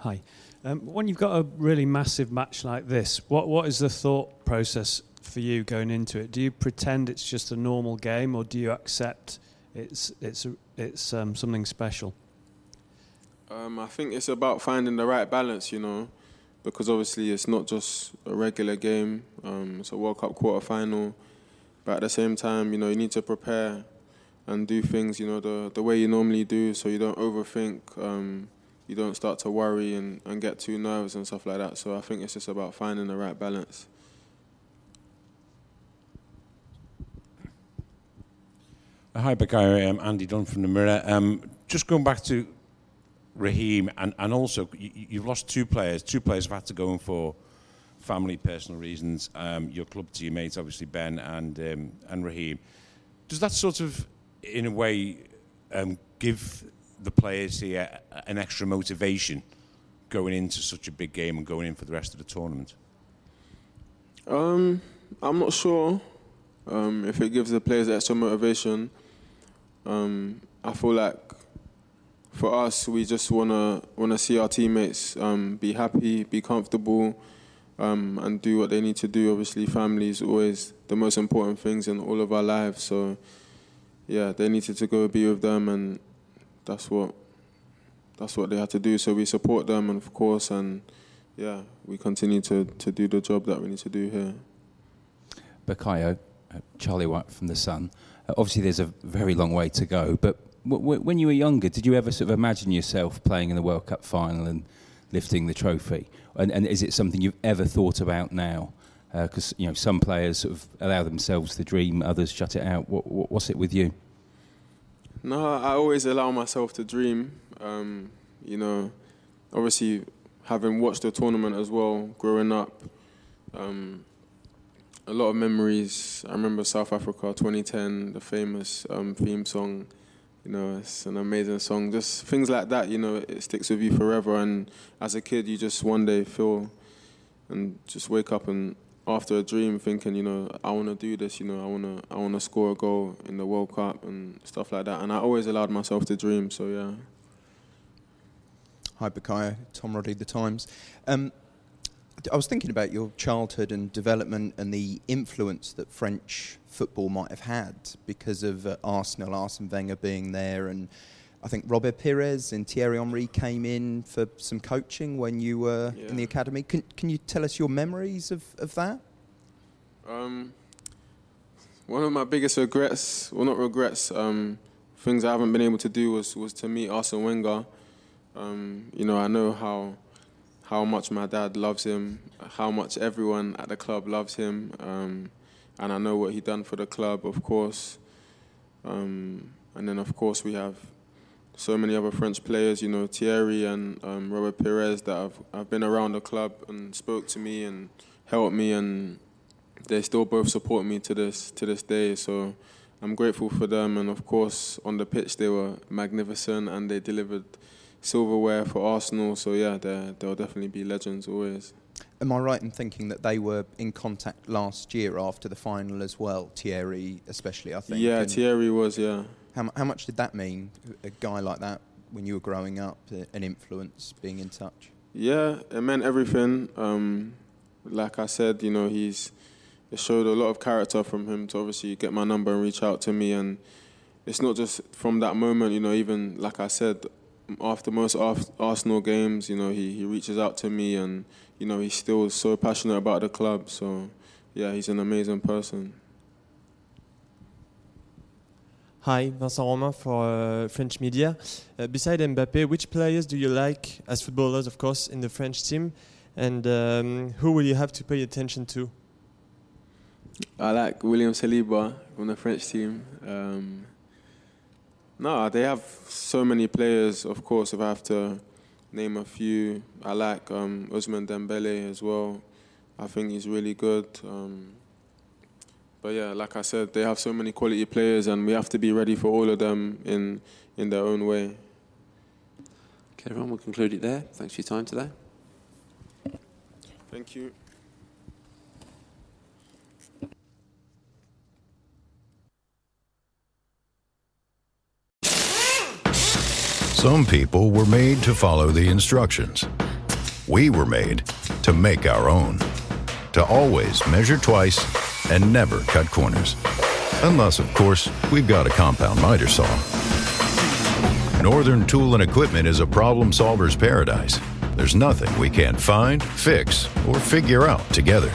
Hi. Um, when you've got a really massive match like this, what what is the thought process for you going into it? Do you pretend it's just a normal game, or do you accept it's it's it's um, something special? Um, I think it's about finding the right balance, you know, because obviously it's not just a regular game. Um, it's a World Cup quarter final, but at the same time, you know, you need to prepare and do things, you know, the the way you normally do, so you don't overthink um, you don't start to worry and, and get too nervous and stuff like that. So I think it's just about finding the right balance. Hi, Bukayo. I'm Andy Dunn from the Mirror. Um, just going back to Raheem, and, and also you, have lost two players. Two players have had to go in for family, personal reasons. Um, your club teammates, obviously Ben and um, and Raheem. Does that sort of, in a way, um, give the players here an extra motivation going into such a big game and going in for the rest of the tournament? Um, I'm not sure um, if it gives the players extra motivation. Um, I feel like for us, we just wanna wanna see our teammates um, be happy, be comfortable, um, and do what they need to do. Obviously, family is always the most important things in all of our lives. So, yeah, they needed to go be with them and that's what that's what they had to do. So we support them, and of course, and yeah, we continue to, to do the job that we need to do here. Bukayo, uh, Charlie Wyett from The Sun. Uh, obviously, there's a very long way to go, but w- w- when you were younger, did you ever sort of imagine yourself playing in the World Cup final and lifting the trophy? And, and is it something you've ever thought about now? Because uh, you know some players sort of allow themselves to dream, others shut it out. What, what, what's it with you? No, I always allow myself to dream. Um, you know, obviously, having watched the tournament as well, growing up, um, a lot of memories. I remember South Africa 2010, the famous um, theme song. You know, it's an amazing song. Just things like that, you know, it sticks with you forever. And as a kid, you just one day feel and just wake up and after a dream, thinking, you know, I want to do this. You know, I want to, I want to score a goal in the World Cup and stuff like that. And I always allowed myself to dream. So yeah. Hi, Bukayo. Tom Roddy, The Times. Um, I was thinking about your childhood and development and the influence that French football might have had because of uh, Arsenal, Arsene Wenger being there, and I think Robert Pires and Thierry Henry came in for some coaching when you were in the academy. Can, can you tell us your memories of, of that? Um, one of my biggest regrets, well, not regrets, um, things I haven't been able to do was, was to meet Arsene Wenger. Um, you know, I know how how much my dad loves him, how much everyone at the club loves him, um, and I know what he done for the club, of course. Um, and then, of course, we have so many other French players, you know, Thierry and um, Robert Pires that have, have been around the club and spoke to me and helped me, and they still both support me to this to this day. So I'm grateful for them, and of course, on the pitch they were magnificent and they delivered silverware for Arsenal. So yeah, they'll definitely be legends always. Am I right in thinking that they were in contact last year after the final as well? Thierry, especially, I think. Yeah, Thierry was. Yeah. How, how much did that mean? A guy like that when you were growing up, an influence, being in touch. Yeah, it meant everything. Um, like I said, you know, he's it showed a lot of character from him to obviously get my number and reach out to me. And it's not just from that moment, you know, even like I said, after most Arsenal games, you know, he, he reaches out to me and, you know, he's still so passionate about the club. So, yeah, he's an amazing person. Hi, Vincent Romain for uh, French media. Uh, beside Mbappe, which players do you like as footballers, of course, in the French team? And um, who will you have to pay attention to? I like William Saliba from the French team. Um, no, they have so many players. Of course, if I have to name a few, I like um, Ousmane Dembele as well. I think he's really good. Um, but yeah, like I said, they have so many quality players, and we have to be ready for all of them in in their own way. Okay, everyone, we'll conclude it there. Thanks for your time today. Thank you. Some people were made to follow the instructions. We were made to make our own. To always measure twice and never cut corners. Unless, of course, we've got a compound miter saw. Northern Tool and Equipment is a problem solver's paradise. There's nothing we can't find, fix, or figure out together.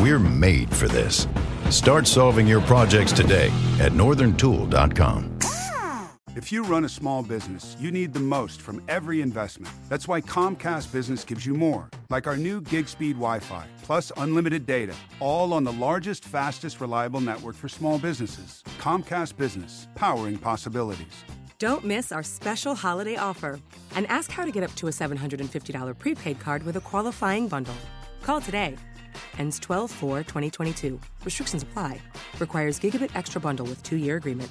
We're made for this. Start solving your projects today at northerntool.com. If you run a small business, you need the most from every investment. That's why Comcast Business gives you more, like our new gig speed Wi Fi, plus unlimited data, all on the largest, fastest, reliable network for small businesses. Comcast Business, powering possibilities. Don't miss our special holiday offer and ask how to get up to a $750 prepaid card with a qualifying bundle. Call today. Ends 12 4 2022. Restrictions apply. Requires Gigabit Extra Bundle with two year agreement.